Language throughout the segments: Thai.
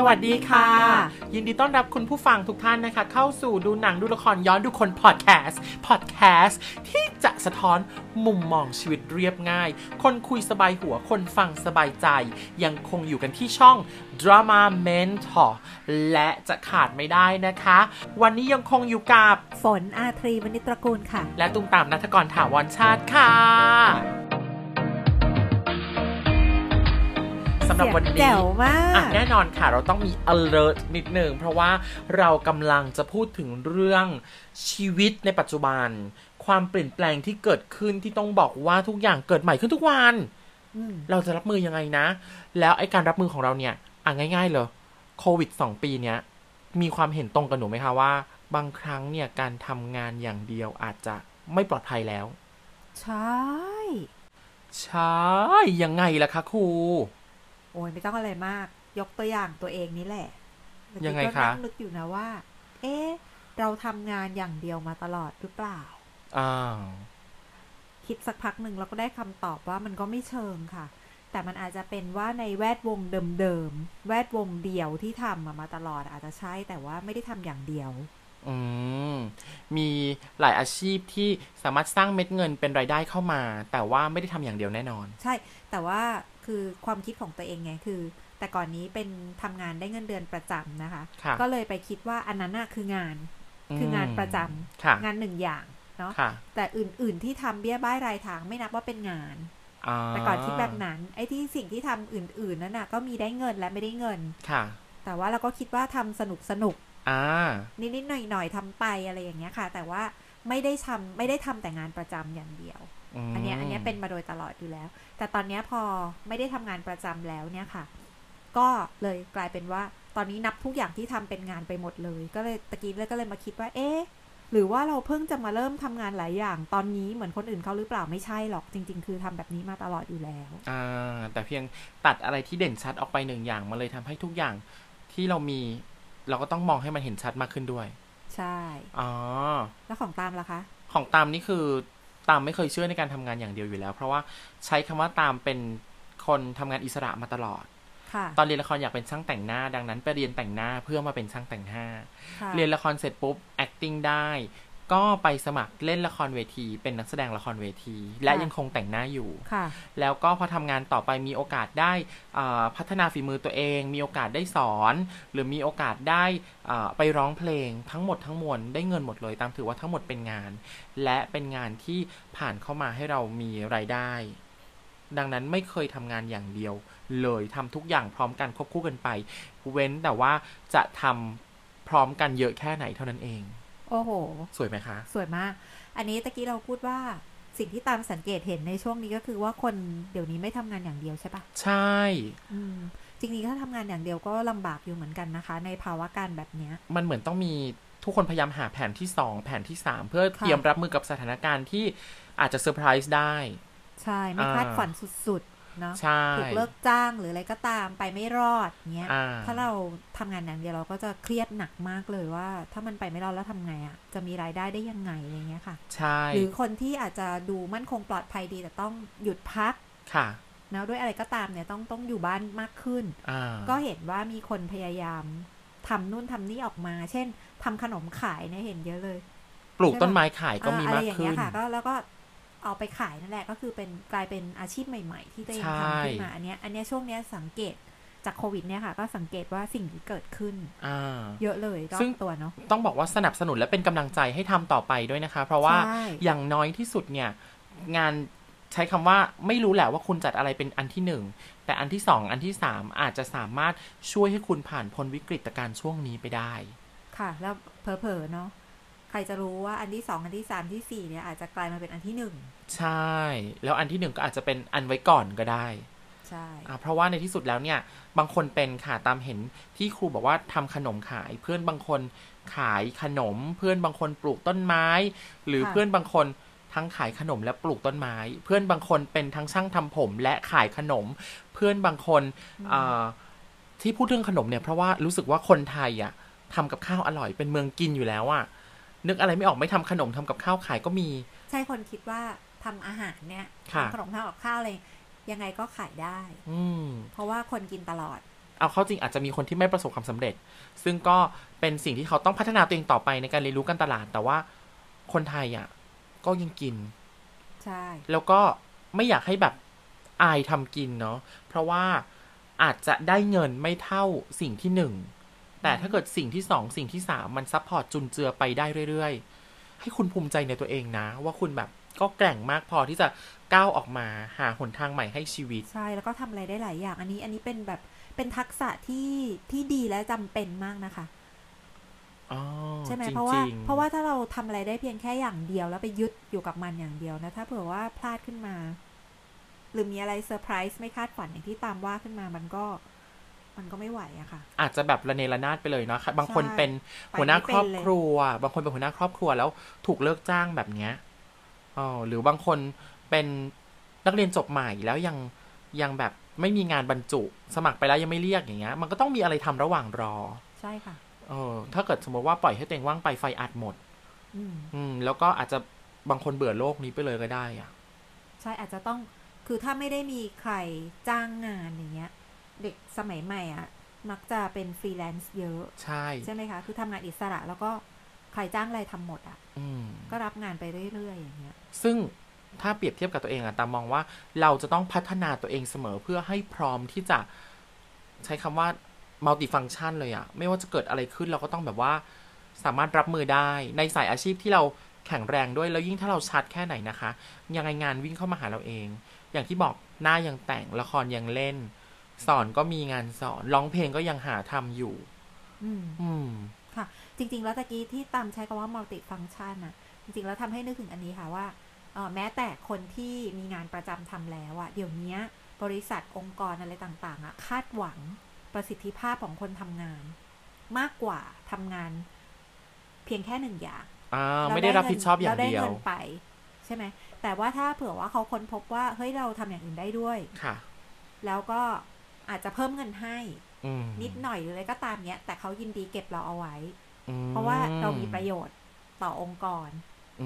สวัสดีค่ะ ยินดีต้อนรับคุณผู้ฟังทุกท่านนะคะ เข้าสู่ดูหนังดูละครย้อนดูคนพอดแคสต์พอดแคสต์ที่จะสะท้อนมุมมองชีวิตเรียบง่าย คนคุยสบายหัวคนฟังสบายใจ ยังคงอยู่กันที่ช่อง Drama Mentor และจะขาดไม่ได้นะคะ วันนี้ยังคงอยู่กับฝนอาทรีวณิชตระกูลค่ะ และตุ้มตามนัทกรถาวรชาติค่ะ สำหรับวันเสียงนี้แจ๋วมากอะแน่นอนค่ะ เราต้องมี alert นิดนึงเพราะว่าเรากำลังจะพูดถึงเรื่องชีวิตในปัจจุบัน ความเปลี่ยนแปลงที่เกิดขึ้นที่ต้องบอกว่าทุกอย่างเกิดใหม่ขึ้นทุกวันอืมเราจะรับมือยังไงนะ แล้วไอ้การรับมือของเราเนี่ย อะง่าย ๆ เลยโควิด2ปีเนี้ยมีความเห็นตรงกับหนูไหมคะว่า บางครั้งเนี่ยการทำงานอย่างเดียวอาจจะไม่ปลอดภัยแล้ว ใช่ ใช่ ยังไงล่ะคะครูโอ้ยไม่ต้องอะไรมาก ยกตัวอย่างตัวเองนี่แหละเมื่อกี้ยังไงก็คะนั่งนึกอยู่นะว่า เอ๊ะ เราทำงานอย่างเดียวมาตลอดหรือเปล่าอ่าคิดสักพักหนึ่งเราก็ได้คำตอบว่ามันก็ไม่เชิงค่ะ แต่มันอาจจะเป็นว่าในแวดวงเดิมๆ แวดวงเดียวที่ทำมามาตลอดอาจจะใช่แต่ว่าไม่ได้ทำอย่างเดียว อืม มีหลายอาชีพที่สามารถสร้างเม็ดเงินเป็นรายได้เข้ามา แต่ว่าไม่ได้ทำอย่างเดียวแน่นอน ใช่ แต่ว่าคือความคิดของตัวเองไงคือ แต่ก่อนนี้เป็นทำงานได้เงินเดือนประจำนะคะ ค่ะก็เลยไปคิดว่าอันนั้นน่ะคืองาน คืองานประจค่ะงานหนึ่งอย่างเนาะ ค่ะแต่อื่นๆที่ทำเบี้ยบ้ายรายทางไม่นับว่าเป็นงานอ่าแต่ก่อนคิดแบบนั้น ไอ้ที่สิ่งที่ทำอื่นๆนั่นน่ะก็มีได้เงินและไม่ได้เงิน ค่ะ แต่ว่าเราก็คิดว่าทำสนุกสนุกอ่า นิดๆหน่อยๆทำไปอะไรอย่างเงี้ยค่ะ แต่ว่าไม่ได้ทำไม่ได้ทำแต่งานประจำอย่างเดียวมอันเนี้ยอันเนี้ยเป็นมาโดยตลอดอยู่แล้ว แต่ตอนเนี้ยพอไม่ได้ทำงานประจำแล้วเนี่ยค่ะ ก็เลยกลายเป็นว่า ตอนนี้นับทุกอย่างที่ทำเป็นงานไปหมดเลย ก็เลยตะกี้เลยก็เลยมาคิดว่า เอ๊ะหรือว่าเราเพิ่งจะมาเริ่มทำงานหลายอย่าง ตอนนี้เหมือนคนอื่นเขาหรือเปล่าไม่ใช่หรอกจริง ๆ คือทำแบบนี้มาตลอดอยู่แล้ว อ่า แต่เพียงตัดอะไรที่เด่นชัดออกไปหนึ่งอย่างมาเลยทำให้ทุกอย่างที่เรามี เราก็ต้องมองให้มันเห็นชัดมากขึ้นด้วย ใช่ อ๋อ แล้วของตามล่ะคะ ของตามนี่คือตามไม่เคยเชื่อในการทำงานอย่างเดียวอยู่แล้ว เพราะว่าใช้คำว่าตามเป็นคนทำงานอิสระมาตลอดค่ะตอนเรียนละครอยากเป็นช่างแต่งหน้าดังนั้นไปเรียนแต่งหน้าเพื่อมาเป็นช่างแต่งหน้าค่ะเรียนละครเสร็จปุ๊บ acting ได้ ก็ไปสมัครเล่นละครเวที เป็นนักแสดงละครเวที และยังคงแต่งหน้าอยู่ค่ะแล้วก็พอทำงานต่อไปมีโอกาสได้อ่าพัฒนาฝีมือตัวเอง มีโอกาสได้สอน หรือมีโอกาสได้อ่าไปร้องเพลงทั้งหมดทั้งมวลได้เงินหมดเลย ตามถือว่าทั้งหมดเป็นงาน และเป็นงานที่ผ่านเข้ามาให้เรามีรายได้ ดังนั้นไม่เคยทำงานอย่างเดียว เลยทำทุกอย่างพร้อมกันควบคู่กันไป เว้นแต่ว่าจะทำพร้อมกันเยอะแค่ไหนเท่านั้นเอง โอ้โห สวยไหมคะ สวยมาก อันนี้ตะกี้เราพูดว่าสิ่งที่ตามสังเกตเห็นในช่วงนี้ก็คือว่าคนเดี๋ยวนี้ไม่ทำงานอย่างเดียวใช่ปะใช่อืมจริงๆถ้าทำงานอย่างเดียวก็ลำบากอยู่เหมือนกันนะคะ ในภาวะการแบบเนี้ย มันเหมือนต้องมีทุกคนพยายามหาแผนที่สองแผนที่สามเพื่อค่ะเตรียมรับมือกับสถานการณ์ที่อาจจะเซอร์ไพรส์ได้ ใช่ ไม่อ่าคาดฝันสุดๆ เนาะใช่ถูกเลิกจ้างหรืออะไรก็ตามไปไม่รอดเงี้ยอ่าถ้าเราทำงานอย่างเดียวเราก็จะเครียดหนักมากเลยว่า ถ้ามันไปไม่รอดแล้วทำไงอะ่ะจะมีรายได้ได้ยังไงอะไรเงี้ยค่ะ ใช่ หรือคนที่อาจจะดูมั่นคงปลอดภัยดีแต่ต้องหยุดพักค่ะนะด้วยอะไรก็ตามเนี่ยต้องต้องอยู่บ้านมากขึ้นอ่าก็เห็นว่ามีคนพยายามทำนู่นทำนี่ออกมา เช่นทำขนมขายเนี่ยเห็นเยอะเลย ปลูกต้นไม้ขายก็มีอ่อะไรมากอย่างขึ้เงี้นยค่ะก็แล้วก็ เอาไปขายนั่นแหละก็คือเป็นกลายเป็นอาชีพใหม่ ๆ ที่ตัวเองใช่ทำขึ้นมาอันเนี้ยอันเนี้ยช่วงเนี้ยสังเกตจากโควิดเนี่ยค่ะ ก็สังเกตว่าสิ่งที่เกิดขึ้นอ่าเยอะเลยรอซึ่งบตัวเนาะต้องบอกว่าสนับสนุนและเป็นกำลังใจให้ทำต่อไปด้วยนะคะ เพราะว่าใช่อย่างน้อยที่สุดเนี่ย งานใช้คำว่าไม่รู้แหละว่าคุณจัดอะไรเป็นอันที่หนึ่งแต่อันที่สองอันที่สามอาจจะสามารถช่วยให้คุณผ่านพ้นวิกฤตการณ์ช่วงนี้ไปได้ ค่ะ แล้วเผลอๆเนาะ ใครจะรู้ว่าอันที่สองอันที่สามที่สี่เนี่ยอาจจะกลายมาเป็นอันที่หนึ่งใช่ แล้วอันที่หนึ่งก็อาจจะเป็นอันไว้ก่อนก็ได้ใช่อ่าเพราะว่าในที่สุดแล้วเนี่ย บางคนเป็นค่ะตามเห็นที่ครูบอกว่าทำขนมขายเพื่อนบางคนขายขนม เพื่อนบางคนปลูกต้นไม้ หรือเพื่อนบางคนทั้งขายขนมและปลูกต้นไม้ เพื่อนบางคนเป็นทั้งช่างทำผมและขายขนม เพื่อนบางคนอ่าที่พูดเรื่องขนมเนี่ยเพราะว่ารู้สึกว่าคนไทยอะทำกับข้าวอร่อยเป็นเมืองกินอยู่แล้วอะ นึกอะไรไม่ออกไม่ทำขนมทำกับข้าวขายก็มี ใช่คนคิดว่าทำอาหารเนี่ยค่ะทำขนมทำกับข้าวอะไรยังไงก็ขายได้ อืมเพราะว่าคนกินตลอด เอาเข้าจริงอาจจะมีคนที่ไม่ประสบความสำเร็จ ซึ่งก็เป็นสิ่งที่เขาต้องพัฒนาตัวเองต่อไปในการเรียนรู้การตลาด แต่ว่าคนไทยอะ ก็ยังกิน ใช่ แล้วก็ไม่อยากให้แบบอายทำกินเนาะเพราะว่าอาจจะได้เงินไม่เท่าสิ่งที่หนึ่ง แต่ถ้าเกิดสิ่งที่สองสิ่งที่สามมัน support จุนเจือไปได้เรื่อยๆ ให้คุณภูมิใจในตัวเองนะ ว่าคุณแบบก็แกร่งมากพอที่จะก้าวออกมาหาหนทางใหม่ให้ชีวิต ใช่ แล้วก็ทำอะไรได้หลายอย่าง อันนี้อันนี้เป็นแบบเป็นทักษะที่ที่ดีและจำเป็นมากนะคะอ๋อใช่ไหมจริงๆเพราะว่าเพราะว่าถ้าเราทำอะไรได้เพียงแค่อย่างเดียว แล้วไปยึดอยู่กับมันอย่างเดียวนะถ้าเผื่อว่าพลาดขึ้นมา หรือมีอะไรเซอร์ไพรส์ไม่คาดฝันอย่างที่ตามว่าขึ้นมามันก็ มันก็ไม่ไหวอะค่ะ อาจจะแบบระเนระนาดไปเลยเนาะค่ะบางคนใช่เป็นหัวหน้าไปไม่ครอบเป็นเลยครัว บางคนเป็นหัวหน้าครอบครัวแล้วถูกเลิกจ้างแบบเนี้ยอ๋อหรือบางคนเป็นนักเรียนจบใหม่แล้วยังยังแบบไม่มีงานบรรจุ สมัครไปแล้วยังไม่เรียกอย่างเงี้ย มันก็ต้องมีอะไรทำระหว่างรอ ใช่ค่ะเออถ้าเกิดสมมติว่าปล่อยให้ตัวเองว่างไปไฟอัดหมดอืมอืมแล้วก็อาจจะบางคนเบื่อโลกนี้ไปเลยก็ได้อะใช่อาจจะต้องคือถ้าไม่ได้มีใครจ้างงานอย่างเงี้ย เด็กสมัยใหม่อะมักจะเป็นฟรีแลนซ์เยอะใช่ใช่ไหมคะ คือทำงานอิสระแล้วก็ใครจ้างอะไรทำหมดอะอืมก็รับงานไปเรื่อยๆอย่างเงี้ย ซึ่งถ้าเปรียบเทียบกับตัวเองอะตามมองว่าเราจะต้องพัฒนาตัวเองเสมอเพื่อให้พร้อมที่จะใช้คำว่า multifunction เลยอะไม่ว่าจะเกิดอะไรขึ้นเราก็ต้องแบบว่า สามารถรับมือได้ในสายอาชีพที่เราแข็งแรงด้วย แล้วยิ่งถ้าเราชัดแค่ไหนนะคะ ยังไงงานวิ่งเข้ามาหาเราเอง อย่างที่บอกหน้ายังแต่งละครยังเล่น สอนก็มีงานสอนร้องเพลงก็ยังหาทำอยู่ อืม อืม ค่ะ จริง ๆ แล้วตะกี้ที่ตามใช้คำว่า multi function น่ะ จริง ๆ แล้วทำให้นึกถึงอันนี้ค่ะว่าเอ่อแม้แต่คนที่มีงานประจำทำแล้วอะเดี๋ยวนี้บริษัทองค์กรอะไรต่างๆอะคาดหวังประสิทธิภาพของคนทำงาน มากกว่าทำงาน เพียงแค่หนึ่งอย่างอ่าเราไม่ได้รับผิดชอบอย่างเราได้เดียวเงินไป ใช่ไหมแต่ว่าถ้าเผื่อว่าเขาค้นพบว่าเฮ้ยเราทำอย่างอื่นได้ด้วยค่ะ แล้วก็ อาจจะเพิ่มเงินให้อืมนิดหน่อยหรืออะไรก็ตามเนี้ย แต่เขายินดีเก็บเราเอาไว้อืมเพราะว่าเรามีประโยชน์ต่อองค์กรม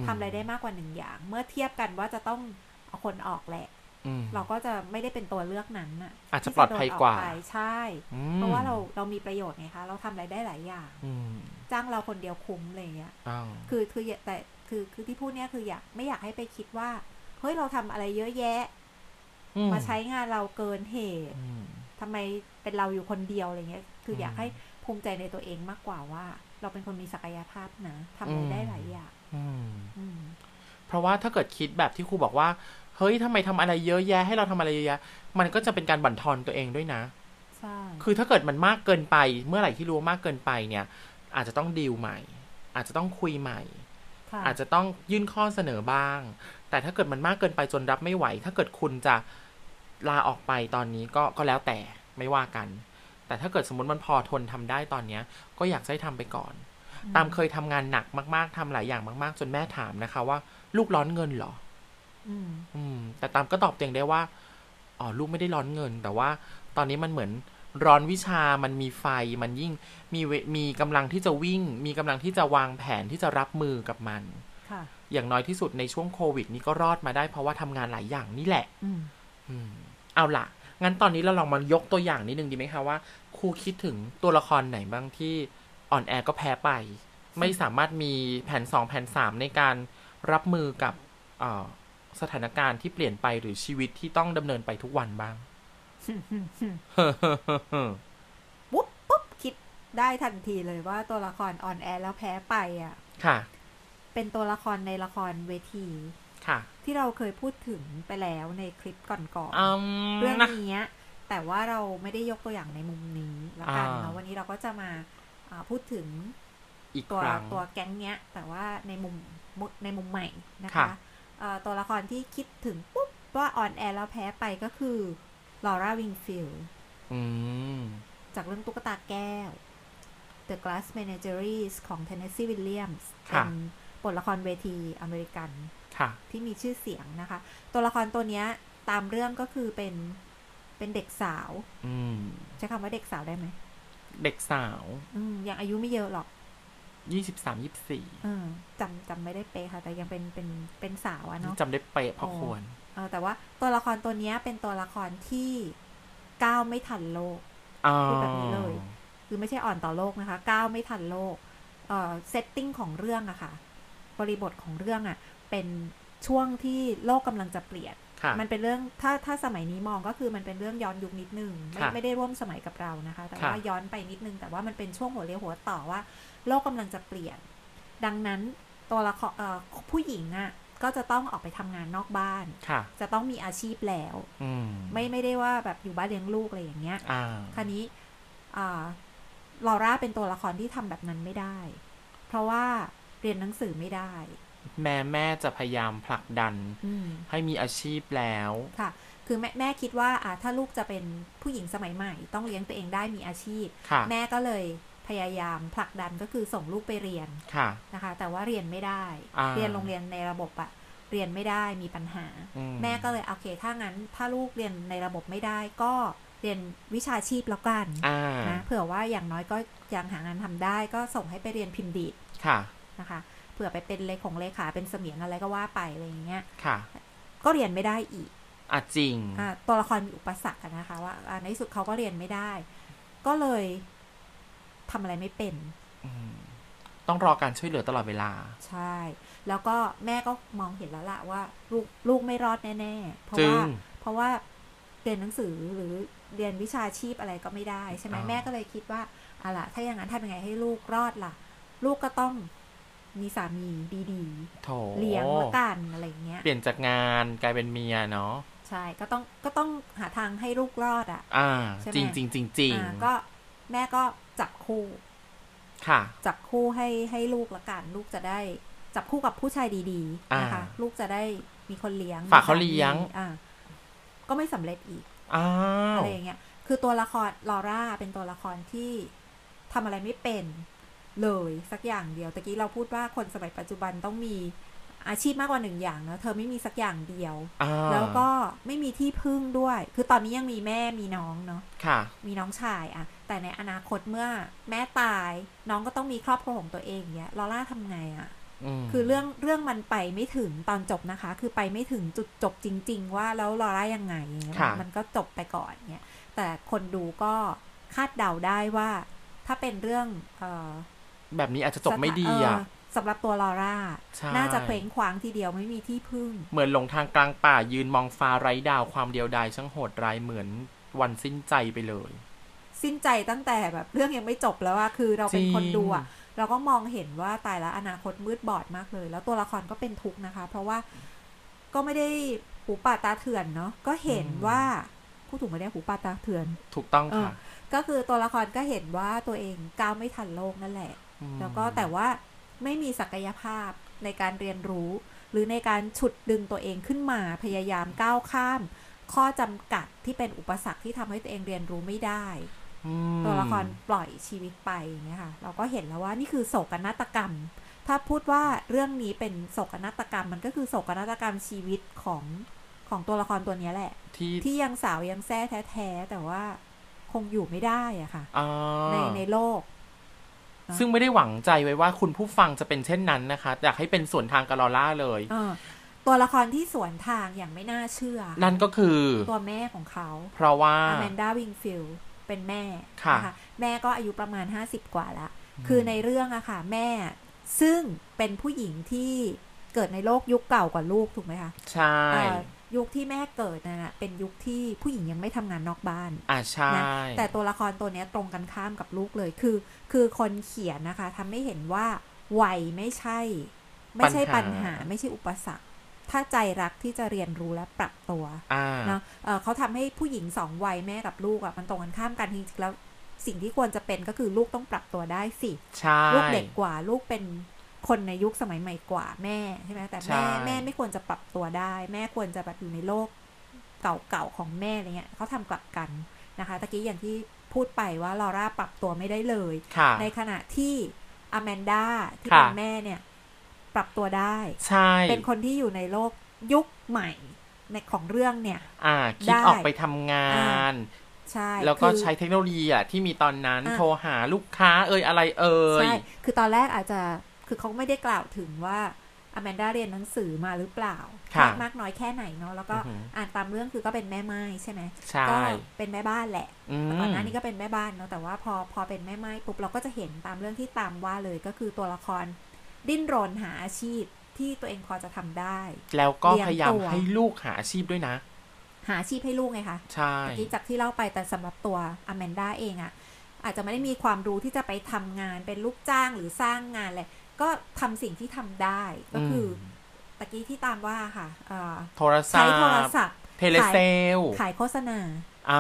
ทำอะไรได้มากกว่าหนึ่งอย่าง เมื่อเทียบกันว่าจะต้องเอาคนออกแหละอืมเราก็จะไม่ได้เป็นตัวเลือกนั้นน่ะ อาจจะที่ปลอดภัยกว่าโนออไปใช่อืมเพราะว่าเราเรามีประโยชน์ไงคะ เราทำอะไรได้หลายอย่างอืมจ้างเราคนเดียวคุ้มอะไรเงี้ยอ้าวคือคืออย่าแต่คือคือที่พูดเนี่ยคืออยากไม่อยากให้ไปคิดว่า เฮ้ยเราทำอะไรเยอะแยะอืมาใช้งานเราเกินเหตุอืม ทำไมเป็นเราอยู่คนเดียวอะไรเงี้ย คืออมอยากให้ภูมิใจในตัวเองมากกว่าว่า เราเป็นคนมีศักยภาพนะทำอะไรอืมได้หลายอย่างอืมอืมเพราะว่าถ้าเกิดคิดแบบที่ครูบอกว่า เฮ้ยทำไมทำอะไรเยอะแยะให้เราทำอะไรเยอะแยะ มันก็จะเป็นการบั่นทอนตัวเองด้วยนะใช่คือถ้าเกิดมันมากเกินไป เมื่อไหร่ที่รู้ว่ามากเกินไปเนี่ย อาจจะต้องดีลใหม่ อาจจะต้องคุยใหม่ค่ะอาจจะต้องยื่นข้อเสนอบ้าง แต่ถ้าเกิดมันมากเกินไปจนรับไม่ไหว ถ้าเกิดคุณจะ ลาออกไปตอนนี้ก็ก็แล้วแต่ไม่ว่ากัน แต่ถ้าเกิดสมมติมันพอทนทำได้ตอนเนี้ย ก็อยากให้ทำไปก่อน ตามเคยทำงานหนักมาก ๆทำหลายอย่างมาก ๆ จนแม่ถามนะคะ ว่า ลูกร้อนเงินเหรอ อืมอืมแต่ตามก็ตอบตัวเองได้ว่าอ๋อลูกไม่ได้ร้อนเงิน แต่ว่าตอนนี้มันเหมือนร้อนวิชามันมีไฟมันยิ่งมีเวมีกำลังที่จะวิ่ง มีกำลังที่จะวางแผนที่จะรับมือกับมันค่ะอย่างน้อยที่สุดในช่วงโควิด นี้ก็รอดมาได้เพราะว่าทำงานหลายอย่างนี่แหละ อืมอืม เอาล่ะงั้นตอนนี้เราลองมายกตัวอย่างนิดนึงดีไหมคะว่าครูคิดถึงตัวละครไหนบ้างที่อ่อนแอก็แพ้ไป ไม่สามารถมีแผนสองแผนสามในการรับมือกับเอ่อสถานการณ์ที่เปลี่ยนไปหรือชีวิตที่ต้องดำเนินไปทุกวันบ้างปุ๊บปุ๊บคิดได้ทันทีเลยว่าตัวละครออนแอร์แล้วแพ้ไปอะ ค่ะ เป็นตัวละครในละครเวทีค่ะ ที่เราเคยพูดถึงไปแล้วในคลิปก่อนอืมๆเรื่องนะนี้แต่ว่าเราไม่ได้ยกตัวอย่างในมุมนี้ละกันอ่าเนาะวันนี้เราก็จะมาอ่าพูดถึงอีกตัวละครตัวแก๊งเนี้ย แต่ว่าในมุมมุในมุมใหม่นะคะค่ะเอ่อตัวละครที่คิดถึงปุ๊บว่าอ่อนแอแล้วแพ้ไปก็คือลอร่าวิงฟิลด์อืมจากเรื่องตุ๊กตาแก้ว The Glass Menagerie ของ Tennessee Williams เป็ค่ะบทละครเวทีอเมริกันค่ะ ที่มีชื่อเสียงนะคะ ตัวละครตัวเนี้ยตามเรื่องก็คือเป็นเป็นเด็กสาว อืมใช้คำว่าเด็กสาวได้ไหม เด็กสาว อืมยังอายุไม่เยอะหรอกยี่สิบสามยี่สิบสี่เออจำจำไม่ได้เป๊ะค่ะ แต่ยังเป็นเป็นเป็นสาวอะเนาะจำได้เป๊ะพอควรเออแต่ว่าตัวละครตัวเนี้ยเป็นตัวละครที่ก้าวไม่ทันโลกพูดแบบนี้เลย คือไม่ใช่อ่อนต่อโลกนะคะ ก้าวไม่ทันโลก เอ่อเซตติ้งของเรื่องอะค่ะ บริบทของเรื่องอะ เป็นช่วงที่โลกกำลังจะเปลี่ยนค่ะมันเป็นเรื่องถ้าถ้าสมัยนี้มองก็คือมันเป็นเรื่องย้อนยุคนิดนึงไม่ค่ะไม่ได้ร่วมสมัยกับเรานะคะ แต่ค่ะว่าย้อนไปนิดนึงแต่ว่ามันเป็นช่วงหัวเรียวหัวต่อว่า โลกกำลังจะเปลี่ยน ดังนั้นตัวละครเอ่อผู้หญิงอะก็จะต้องออกไปทำงานนอกบ้านค่ะจะต้องมีอาชีพแล้วอืมไม่ไม่ได้ว่าแบบอยู่บ้านเลี้ยงลูกอะไรอย่างเงี้ยอ่าคราวนี้อ่าลอร่าเป็นตัวละครที่ทำแบบนั้นไม่ได้ เพราะว่าเรียนหนังสือไม่ได้ แม่แม่จะพยายามผลักดันอืมให้มีอาชีพแล้วค่ะ คือแม่แม่คิดว่าอ่าถ้าลูกจะเป็นผู้หญิงสมัยใหม่ ต้องเลี้ยงตัวเองได้มีอาชีพค่ะแม่ก็เลยพยายามผลักดันก็คือส่งลูกไปเรียนค่ะนะคะ แต่ว่าเรียนไม่ได้อ่าเรียนโรงเรียนในระบบอะเรียนไม่ได้มีปัญหาอืแม่ก็เลยโอเค ถ้างั้น ถ้าลูกเรียนในระบบไม่ได้ก็เรียนวิชาชีพแล้วกันอ่านะเผื่อว่าอย่างน้อยก็ยังหางานทำได้ ก็ส่งให้ไปเรียนพิมพ์ดีดค่ะนะคะ เผื่อไปเป็นเลขของเลขาเป็นเสมียนอะไรก็ว่าไปอะไรอย่างเงี้ยค่ะ ก็เรียนไม่ได้อีกอะจริงอะตัวละครมีอุปสรรคอะนะคะ ว่าอะในที่สุดเขาก็เรียนไม่ได้ ก็เลยทำอะไรไม่เป็นอืมต้องรอการช่วยเหลือตลอดเวลา ใช่ แล้วก็แม่ก็มองเห็นแล้วล่ะว่า ลูกลูกไม่รอดแน่ๆเพราะจึว่างเพราะว่าเรียนหนังสือหรือเรียนวิชาชีพอะไรก็ไม่ได้ ใช่ไหมอ๋อแม่ก็เลยคิดว่าอะล่ะถ้าอย่างนั้นทำยังไงให้ลูกรอดล่ะ ลูกก็ต้อง มีสามีดีโถๆเลี้ยงละกันอะไรอย่างเงี้ย เปลี่ยนจากงานกลายเป็นเมียเนาะใช่ก็ต้องก็ต้องหาทางให้ลูกรอดอะ อ่าใช่ไหมจริงจริงจริงจริงอ่าก็แม่ก็จับคู่ ค่ะ จับคู่ให้ให้ลูกละกันลูกจะได้ จับคู่กับผู้ชายดีๆนะคะอ่าลูกจะได้มีคนเลี้ยงฝากเขามีสมีเลี้ยง อ่า ก็ไม่สำเร็จอีกอ้าวอะไรอย่างเงี้ยคือตัวละครลอร่าเป็นตัวละครที่ทำอะไรไม่เป็น เลยสักอย่างเดียวตะกี้เราพูดว่าคนสมัยปัจจุบันต้องมีอาชีพมากกว่าหนึ่งอย่างเนอะเธอไม่มีสักอย่างเดียวอ่าแล้วก็ไม่มีที่พึ่งด้วย คือตอนนี้ยังมีแม่มีน้องเนาะค่ะ มีน้องชายอะแต่ในอนาคตเมื่อแม่ตาย น้องก็ต้องมีครอบครัวของตัวเองเนี้ยลอร่าทำไงอะมคือเรื่องเรื่องมันไปไม่ถึงตอนจบนะคะ คือไปไม่ถึงจุดจบจริง ๆ ว่าแล้วลอร่ายังไงอย่างเงี้ยค่ะมันก็จบไปก่อนเนี้ยแต่คนดูก็คาดเดาได้ว่า ถ้าเป็นเรื่องเออ แบบนี้อาจจะจบไม่ดีอะเออสำหรับตัวลอร่าใช่น่าจะเคว้งคว้างทีเดียวไม่มีที่พึ่ง เหมือนหลงทางกลางป่ายืนมองฟ้าไร้ดาวความเดียวดายช่างโหดร้ายเหมือนวันสิ้นใจไปเลย สิ้นใจตั้งแต่แบบเรื่องยังไม่จบแล้วอะคือเราเป็นคนดูอะเราก็มองเห็นว่าตายแล้วอนาคตมืดบอดมากเลย แล้วตัวละครก็เป็นทุกข์นะคะ เพราะว่าก็ไม่ได้หูป่าตาเถื่อนเนาะก็เห็นอืมว่าผู้ถูกไม่ได้หูป่าตาเถื่อน ถูกต้องค่ะเออก็คือตัวละครก็เห็นว่าตัวเองก้าวไม่ทันโลกนั่นแหละม แล้วก็แต่ว่าไม่มีศักยภาพในการเรียนรู้ หรือในการฉุดดึงตัวเองขึ้นมาพยายามก้าวข้าม ข้อจำกัดที่เป็นอุปสรรคที่ทำให้ตัวเองเรียนรู้ไม่ได้อืมตัวละครปล่อยชีวิตไปเนี่ยค่ะเราก็เห็นแล้วว่านี่คือโศกนาฏกรรม ถ้าพูดว่าเรื่องนี้เป็นโศกนาฏกรรม มันก็คือโศกนาฏกรรมชีวิตของของตัวละครตัวเนี้ยแหละ ที่ที่ยังสาวยังแซ่แท้ๆแต่ว่าคงอยู่ไม่ได้อะค่ะอ่าในในโลก ซึ่งไม่ได้หวังใจไว้ว่าคุณผู้ฟังจะเป็นเช่นนั้นนะคะ อยากให้เป็นส่วนทางกับลอล่าเลยเออตัวละครที่สวนทางอย่างไม่น่าเชื่อ นั่นก็คือ ตัวแม่ของเขา เพราะว่าอแมนดาวิงฟิลเป็นแม่ค่ะนะคะแม่ก็อายุประมาณ50กว่าละ คือในเรื่องอะค่ะ แม่ซึ่งเป็นผู้หญิงที่เกิดในโลกยุคเก่ากว่าลูกถูกไหมคะ ใช่เอ่อ ยุคที่แม่เกิดน่ะนะเป็นยุคที่ผู้หญิงยังไม่ทำงานนอกบ้านอ่าใช่นะแต่ตัวละครตัวเนี้ยตรงกันข้ามกับลูกเลยคือ คือคนเขียนนะคะทำให้เห็นว่าวัยไม่ใช่ ไม่ใช่ปัญหาไม่ใช่อุปสรรค ถ้าใจรักที่จะเรียนรู้และปรับตัวอ่าเนาะเอ่อเขาทำให้ผู้หญิงสองวัยแม่กับลูกอะ่ะมันตรงกันข้ามกันจริงๆแล้วสิ่งที่ควรจะเป็นก็คือลูกต้องปรับตัวได้สิใช่ลูกเด็กกว่าลูกเป็น คนในยุคสมัยใหม่กว่าแม่ใช่ไหมแต่ใช่แม่แม่ไม่ควรจะปรับตัวได้ แม่ควรจะแบบอยู่ในโลกเก่าๆของแม่อะไรเงี้ยเขาทำกลับกันนะคะตะกี้อย่างที่พูดไปว่าลอร่าปรับตัวไม่ได้เลยค่ะในขณะที่อแมนดาที่ค่ะเป็นแม่เนี่ย ปรับตัวได้ใช่เป็นคนที่อยู่ในโลกยุคใหม่ในของเรื่องเนี่ย อ่าคิดได้ออกไปทำงานใช่แล้วก็คือใช้เทคโนโลยีอะที่มีตอนนั้นอะโทรหาลูกค้าเอ่ยอะไรเอ่ยใช่คือตอนแรกอาจจะ คือเขาไม่ได้กล่าวถึงว่าอแมนดาเรียนหนังสือมาหรือเปล่าค่ะมากมากน้อยแค่ไหนเนาะแล้วก็อือหืออ่อ่านตามเรื่องคือก็เป็นแม่ไม้ใช่ไหมใช่ก็เป็นแม่บ้านแหละอืมก่อนหน้านี้ก็เป็นแม่บ้านเนาะแต่ว่าพอพอเป็นแม่ไม้ปุ๊บเราก็จะเห็นตามเรื่องที่ตามว่าเลยก็คือตัวละครดิ้นรนหาอาชีพที่ตัวเองพอจะทำได้ แล้วก็เลี้ยงพยายามตัวให้ลูกหาอาชีพด้วยนะ หาอาชีพให้ลูกไงคะใช่เมื่อกี้จากที่เล่าไปแต่สำหรับตัวอแมนด้าเองอะอาจจะไม่ได้มีความรู้ที่จะไปทำงานเป็นลูกจ้างหรือสร้างงานอะไร ก็ทำสิ่งที่ทำได้ก็คืออตะกี้ที่ถามว่าค่ะเอ่อใช้โทรศัพท์โทรศัพท์ telesales ขายโฆษณาอ่า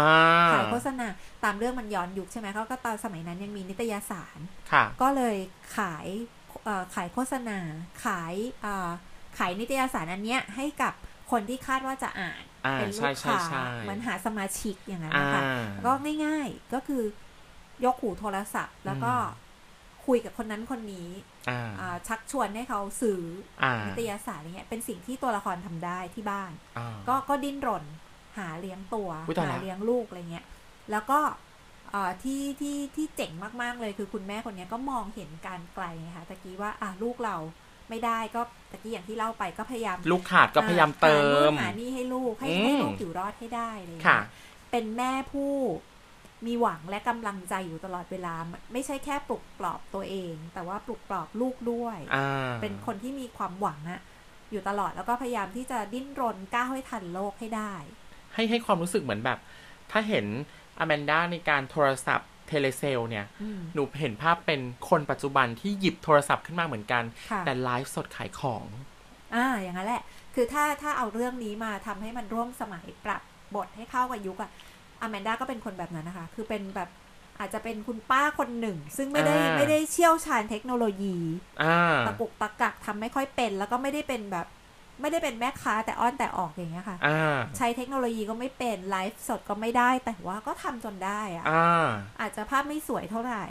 ขายโฆษณาตามเรื่องมันย้อนยุคใช่ไหมเขาก็ตอนสมัยนั้นยังมีนิตยสารค่ะก็เลยขายเอ่อขายโฆษณา ขายเอ่อขายนิตยสารอันเนี้ยให้กับคนที่คาดว่าจะอ่านอ่าเป็นลูกใช่ค้าใช่ใช่ใช่เหมือนหาสมาชิกอย่างนั้นอ่านะคะก็ง่าย ๆก็คือยกหูโทรศัพท์ แล้วก็อืมคุยกับคนนั้นคนนี้อ่าอ่า ชักชวนให้เขาซื้ออ่านิตยสารอย่างเงี้ยเป็นสิ่งที่ตัวละครทำได้ที่บ้านอ่าก็ก็ดิ้นรนหาเลี้ยงตัวอุ๊ยตายหาละเลี้ยงลูกอะไรเงี้ยแล้วก็เอ่อที่ที่ที่เจ๋งมากๆเลยคือคุณแม่คนเนี้ยก็มองเห็นการไกลไงคะตะกี้ว่าอะลูกเราไม่ได้ก็ตะกี้อย่างที่เล่าไปก็พยายาม ลูกขาดก็พยายามเติหานู่มนหานี่ให้ลูกให้อืมให้ลูกอยู่รอดให้ได้เลยค่ะเป็นแม่ผู้ มีหวังและกำลังใจอยู่ตลอดเวลา ไม่ใช่แค่ปลุกปลอบตัวเอง แต่ว่าปลุกปลอบลูกด้วยอ่าเป็นคนที่มีความหวังอะอยู่ตลอดแล้วก็พยายามที่จะดิ้นรนก้าวให้ทันโลกให้ได้ ให้ให้ความรู้สึกเหมือนแบบ ถ้าเห็นอแมนด้าในการโทรศัพท์ telesales เนี่ยอืมหนูเห็นภาพเป็นคนปัจจุบันที่หยิบโทรศัพท์ขึ้นมาเหมือนกันค่ะแต่ไลฟ์สดขายของอ่าอย่างนั้นแหละ คือถ้าถ้าเอาเรื่องนี้มาทำให้มันร่วมสมัยปรับบทให้เข้ากับยุคอะ อแมนด้าก็เป็นคนแบบนั้นนะคะ คือเป็นแบบอาจจะเป็นคุณป้าคนหนึ่ง ซึ่งไม่ได้อ่า ไม่ได้เชี่ยวชาญเทคโนโลยีอ่า ตะกุกตะกักทำไม่ค่อยเป็น แล้วก็ไม่ได้เป็นแบบ ไม่ได้เป็นแม่ค้าแต่อ้อนแต่ออกอย่างเงี้ยค่ะ อ่า ใช้เทคโนโลยีก็ไม่เป็นไลฟ์สดก็ไม่ได้แต่ว่าก็ทำจนได้อะอ่า อาจจะภาพไม่สวยเท่าไหร่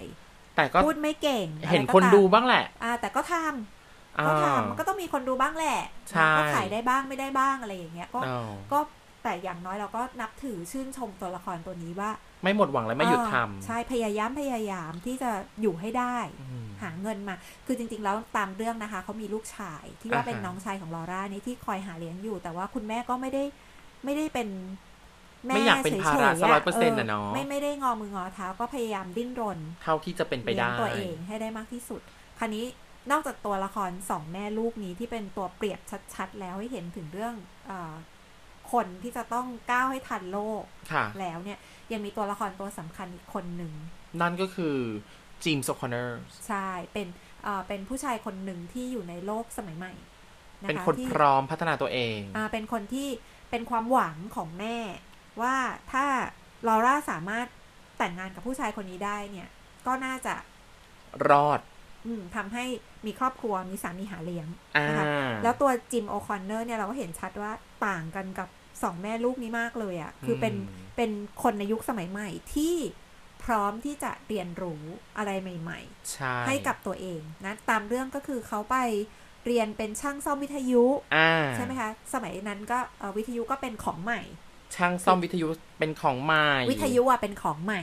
แต่ก็พูดไม่เก่งเห็นอะไรก็คนตามดูบ้างแหละอ่า แต่ก็ทำอ่า ก็ทำมันก็ต้องมีคนดูบ้างแหละใช่ ก็ขายได้บ้างไม่ได้บ้างอะไรอย่างเงี้ยก็ อ้าว ก็ แต่อย่างน้อยเราก็นับถือชื่นชมตัวละครตัวนี้ว่า ไม่หมดหวังและไม่หยุดทเออใช่พยายามพยายามที่จะอยู่ให้ได้ำอืมหาเงินมา คือจริง ๆ แล้วตามเรื่องนะคะเขามีลูกชายที่ว่าอ่าฮะเป็นน้องชายของลอร่านี่ที่คอยหาเลี้ยงอยู่ แต่ว่าคุณแม่ก็ไม่ได้ไม่ได้เป็นแม่ไม่อยากเป็นภาระฉสักๆร้อยเปอร์เซ็นต์นะเนาะไม่ไม่ได้งอมืองอเท้าก็พยายามดิ้นรน เท่าที่จะเป็นไปเลี้ยได้งตัวเองให้ได้มากที่สุด คราวนี้นอกจากตัวละครสองแม่ลูกนี้ที่เป็นตัวเปรียบชัด ๆ แล้วให้เห็นถึงเรื่องอา คนที่จะต้องก้าวให้ทันโลกค่ะแล้วเนี่ยยังมีตัวละครตัวสำคัญอีกคนหนึ่ง นั่นก็คือจีมส์โอคอนเนอร์ใช่ เป็นอ่าเป็นผู้ชายคนหนึ่งที่อยู่ในโลกสมัยใหม่อะเป็นคนที่พร้อมพัฒนาตัวเองอ่าเป็นคนที่เป็นความหวังของแม่ ว่าถ้าลอร่าสามารถแต่งงานกับผู้ชายคนนี้ได้เนี่ย ก็น่าจะรอดอืมทำให้มีครอบครัวมีสามีหาเลี้ยงอ่านะคะแล้วตัวจิมโอคอนเนอร์เนี่ยเราก็เห็นชัดว่าต่างกันกับ สองแม่ลูกนี้มากเลยอะค่ะ คือเป็นอืมเป็นคนในยุคสมัยใหม่ที่พร้อมที่จะเรียนรู้อะไรใหม่ใช่ๆให้กับตัวเองนะ ตามเรื่องก็คือเขาไปเรียนเป็นช่างซ่อมวิทยุอ่าใช่ไหมคะ สมัยนั้นก็เอ่อวิทยุก็เป็นของใหม่ ช่างซ่อมวิทยุเป็นของใหม่ วิทยุอะเป็นของใหม่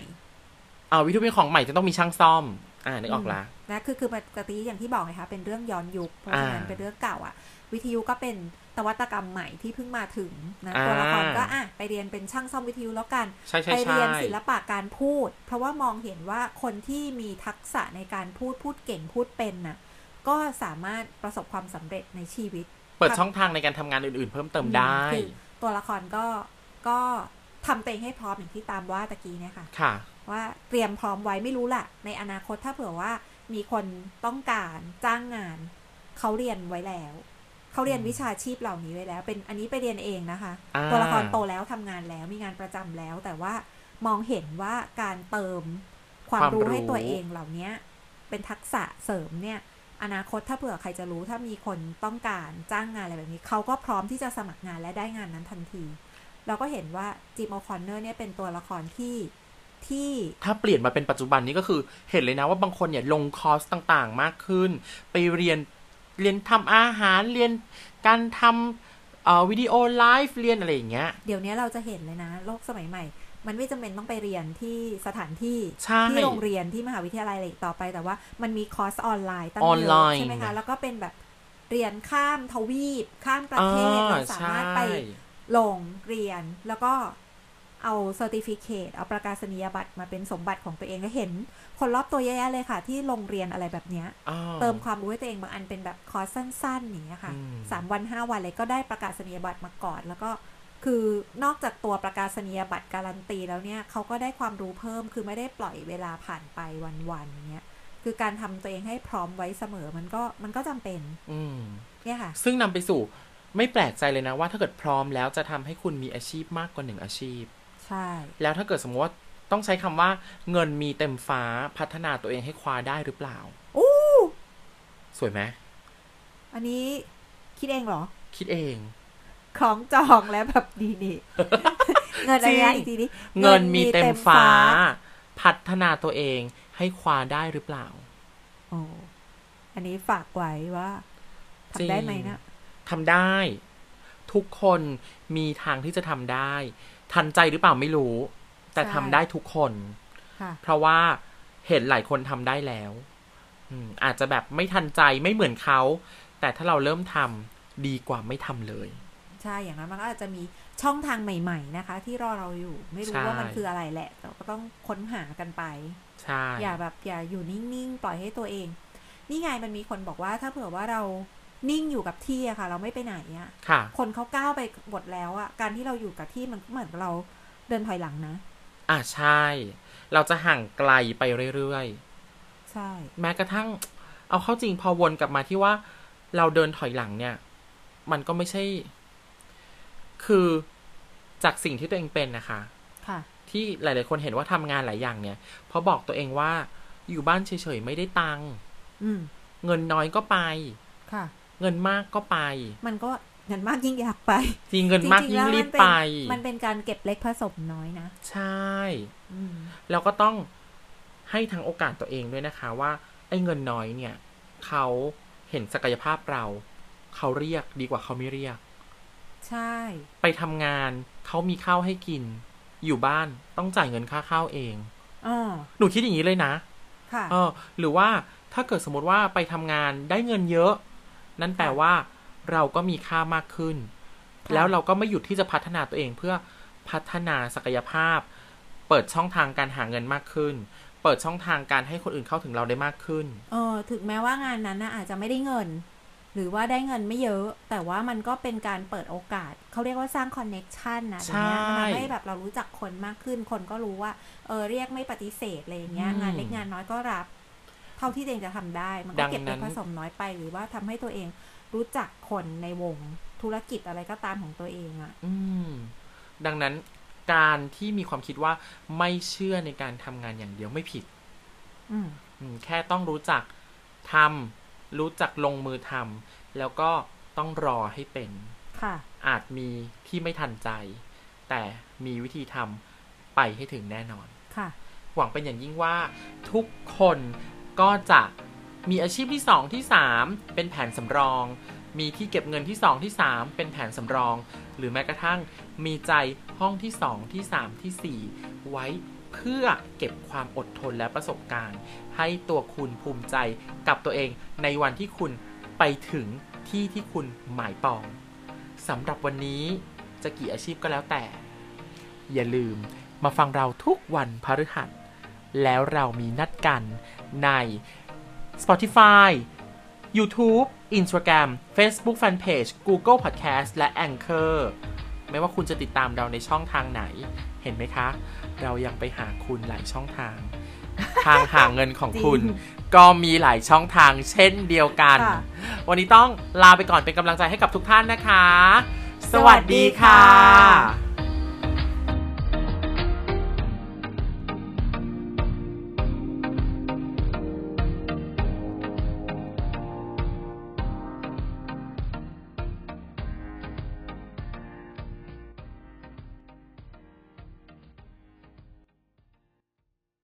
อ่าวิทยุเป็นของใหม่จะต้องมีช่างซ่อม อ่านึกออกละนะคือคือปกติอย่างที่บอกไงคะเป็นเรื่องย้อนยุคเพราะฉะนั้นอ่าเป็นเรื่องเก่าอะ วิทยุก็เป็น นวัตกรรมใหม่ที่เพิ่งมาถึงนะอ่าตัวละครก็อะไปเรียนเป็นช่างซ่อมวิทยุแล้วกันใช่ใช่ไปใช่เรียนศิลปะการพูด เพราะว่ามองเห็นว่าคนที่มีทักษะในการพูดพูดเก่งพูดเป็นน่ะก็สามารถประสบความสำเร็จในชีวิต เปิดช่องทางในการทำงานอื่น ๆ เพิ่มเติมได้คือตัวละครก็ก็ทำตัวเองให้พร้อมอย่างที่ตามว่าตะกี้เนี่ยค่ะค่ะ ว่าเตรียมพร้อมไว้ไม่รู้ล่ะในอนาคตถ้าเผื่อว่ามีคนต้องการจ้างงาน เขาเรียนไว้แล้ว เขาเรียนอืมวิชาชีพเหล่านี้ไว้แล้ว เป็นอันนี้ไปเรียนเองนะคะอ่าตัวละครโตแล้วทำงานแล้วมีงานประจำแล้ว แต่ว่ามองเห็นว่าการเติมความความรู้รู้ให้ตัวเองเหล่านี้เป็นทักษะเสริมเนี่ยอนาคตถ้าเผื่อใครจะรู้ถ้ามีคนต้องการจ้างงานอะไรแบบนี้ เขาก็พร้อมที่จะสมัครงานและได้งานนั้นทันที เราก็เห็นว่าจิมโอคอนเนอร์เนี่ยเป็นตัวละครที่ที่ถ้าเปลี่ยนมาเป็นปัจจุบันนี้ก็คือเห็นเลยนะว่าบางคนเนี่ยลงคอร์สต่างๆ มากขึ้น ไปเรียน เรียนทำอาหารเรียนการทำเอ่อวิดีโอไลฟ์เรียนอะไรอย่างเงี้ย เดี๋ยวนี้เราจะเห็นเลยนะ โลกสมัยใหม่ มันไม่จำเป็นต้องไปเรียนที่สถานที่ใช่ที่โรงเรียนที่มหาวิทยาลัยอะไรอีกต่อไปแต่ว่ามันมีคอร์สออนไลน์ตั้งเยอะ ออนไลน์ใช่ไหมคะแล้วก็เป็นแบบเรียนข้ามทวีป ข้ามประเทศอ่าเราสามารถไปใช่ลงเรียนแล้วก็ เอา certificate เอาประกาศนียบัตรมาเป็นสมบัติของตัวเองแล้วเห็น คนรอบตัวเยอะแยะเลยค่ะ ที่ลงเรียนอะไรแบบเนี้ยอ่าเติมความรู้ให้ตัวเองบางอันเป็นแบบคอร์สสั้นๆอย่างเงี้ยค่ะอืมสามวันห้าวันเลยก็ได้ประกาศนียบัตรมาก่อนแล้วก็คือนอกจากตัวประกาศนียบัตรการันตีแล้วเนี่ยเขาก็ได้ความรู้เพิ่มคือไม่ได้ปล่อยเวลาผ่านไปวันๆเนี้ยคือการทำตัวเองให้พร้อมไว้เสมอมันก็มันก็จำเป็น อืมเนี่ยค่ะ ซึ่งนำไปสู่ไม่แปลกใจเลยนะว่าถ้าเกิดพร้อมแล้วจะทำให้คุณมีอาชีพมากกว่าหนึ่งอาชีพ ใช่ แล้วถ้าเกิดสมมติว่าต้องใช้คำว่าเงินมีเต็มฟ้าพัฒนาตัวเองให้คว้าได้หรือเปล่าอู้สวยไหมอันนี้คิดเองเหรอ คิดเองคล้องจองแล้วแบบดีนี่เงินอะไรนะจริงอีกทีนี้เงินมีเต็มฟ้า พัฒนาตัวเองให้คว้าได้หรือเปล่าโอ้อันนี้ฝากไว้ว่าจริงทำได้ไหมนะทำได้ ทุกคนมีทางที่จะทำได้ ทันใจหรือเปล่าไม่รู้ แต่ทำได้ทุกคนค่ะเพราะว่าเห็นหลายคนทำได้แล้วอืมอาจจะแบบไม่ทันใจไม่เหมือนเขา แต่ถ้าเราเริ่มทำดีกว่าไม่ทำเลย ใช่อย่างนั้นมันก็อาจจะมีช่องทางใหม่ ๆ นะคะ ที่รอเราอยู่ไม่รู้ใช่ว่ามันคืออะไรแหละแต่ก็ต้องค้นหากันไป ใช่ อย่าแบบอย่าอยู่นิ่ง ๆ ปล่อยให้ตัวเอง นี่ไงมันมีคนบอกว่าถ้าเผื่อว่าเรา นิ่งอยู่กับที่อะค่ะ เราไม่ไปไหนอะค่ะ คนเขาก้าวไปหมดแล้วอะการที่เราอยู่กับที่มันก็เหมือนกับเราเดินถอยหลังนะ อ่าใช่ เราจะห่างไกลไปเรื่อยใช่ๆแม้กระทั่ง เอาเข้าจริงพอวนกลับมาที่ว่า เราเดินถอยหลังเนี่ย มันก็ไม่ใช่ คือจากสิ่งที่ตัวเองเป็นนะคะ ค่ะ ที่หลาย ๆ คนเห็นว่าทำงานหลายอย่างเนี่ยเพราะบอกตัวเองว่าอยู่บ้านเฉย ๆ ไม่ได้ตังค์อืมเงินน้อยก็ไป ค่ะ เงินมากก็ไป มันก็เงินมากยิ่งอยากไป จริงเงินมากจริยิ่ๆงแล้วรีมับนเป็นไป มันเป็นการเก็บเล็กผสมน้อยนะ ใช่อืมแล้วก็ต้องให้ทั้งโอกาสตัวเองด้วยนะคะ ว่า ไอ้เงินน้อยเนี่ย เขาเห็นศักยภาพเรา เขาเรียกดีกว่าเขาไม่เรียก ใช่ ไปทำงานเขามีข้าวให้กิน อยู่บ้านต้องจ่ายเงินค่าข้าวเองอ๋อหนูคิดอย่างนี้เลยนะค่ะเออ หรือว่าถ้าเกิดสมมติว่าไปทำงานได้เงินเยอะ นั่นแปลว่าเราก็มีค่ามากขึ้นค่ะแล้วเราก็ไม่หยุดที่จะพัฒนาตัวเองเพื่อพัฒนาศักยภาพ เปิดช่องทางการหาเงินมากขึ้น เปิดช่องทางการให้คนอื่นเข้าถึงเราได้มากขึ้น เออ ถึงแม้ว่างานนั้นนะอาจจะไม่ได้เงิน หรือว่าได้เงินไม่เยอะ แต่ว่ามันก็เป็นการเปิดโอกาส เขาเรียกว่าสร้างคอนเน็ชันนะเดี๋ยวนี้ใช่มันทำให้แบบเรารู้จักคนมากขึ้น คนก็รู้ว่า เออ เรียกไม่ปฏิเสธอะไรอย่างเงี้ยอืมงานเล็กงานน้อยก็รับ เท่าที่ตัวเองจะทำได้ มันก็เก็บดัเล็งกนั้นผสมน้อยไป หรือว่าทำให้ตัวเองรู้จักคนในวงธุรกิจอะไรก็ตามของตัวเองอะอืม ดังนั้นการที่มีความคิดว่าไม่เชื่อในการทำงานอย่างเดียวไม่ผิด อืมอืมแค่ต้องรู้จักทำรู้จักลงมือทำแล้วก็ต้องรอให้เป็น ค่ะ อาจมีที่ไม่ทันใจ แต่มีวิธีทำไปให้ถึงแน่นอน ค่ะ หวังเป็นอย่างยิ่งว่าทุกคน ก็จะมีอาชีพที่สองที่สามเป็นแผนสำรอง มีที่เก็บเงินที่สองที่สามเป็นแผนสำรอง หรือแม้กระทั่งมีใจห้องที่สองที่สามที่สี่ไว้เพื่อเก็บความอดทนและประสบการณ์ ให้ตัวคุณภูมิใจกับตัวเองในวันที่คุณไปถึงที่ที่คุณหมายปองสำหรับวันนี้จะกี่อาชีพก็แล้วแต่ อย่าลืมมาฟังเราทุกวันพฤหัส แล้วเรามีนัดกันใน Spotify YouTube Instagram Facebook Fanpage Google Podcast และ Anchor ไม่ว่าคุณจะติดตามเราในช่องทางไหน เห็นไหมคะ เรายังไปหาคุณหลายช่องทาง ทางหาเงินของคุณจริงก็มีหลายช่องทางเช่นเดียวกันค่ะวันนี้ต้องลาไปก่อนเป็นกำลังใจให้กับทุกท่านนะคะ สวัสดีค่ะ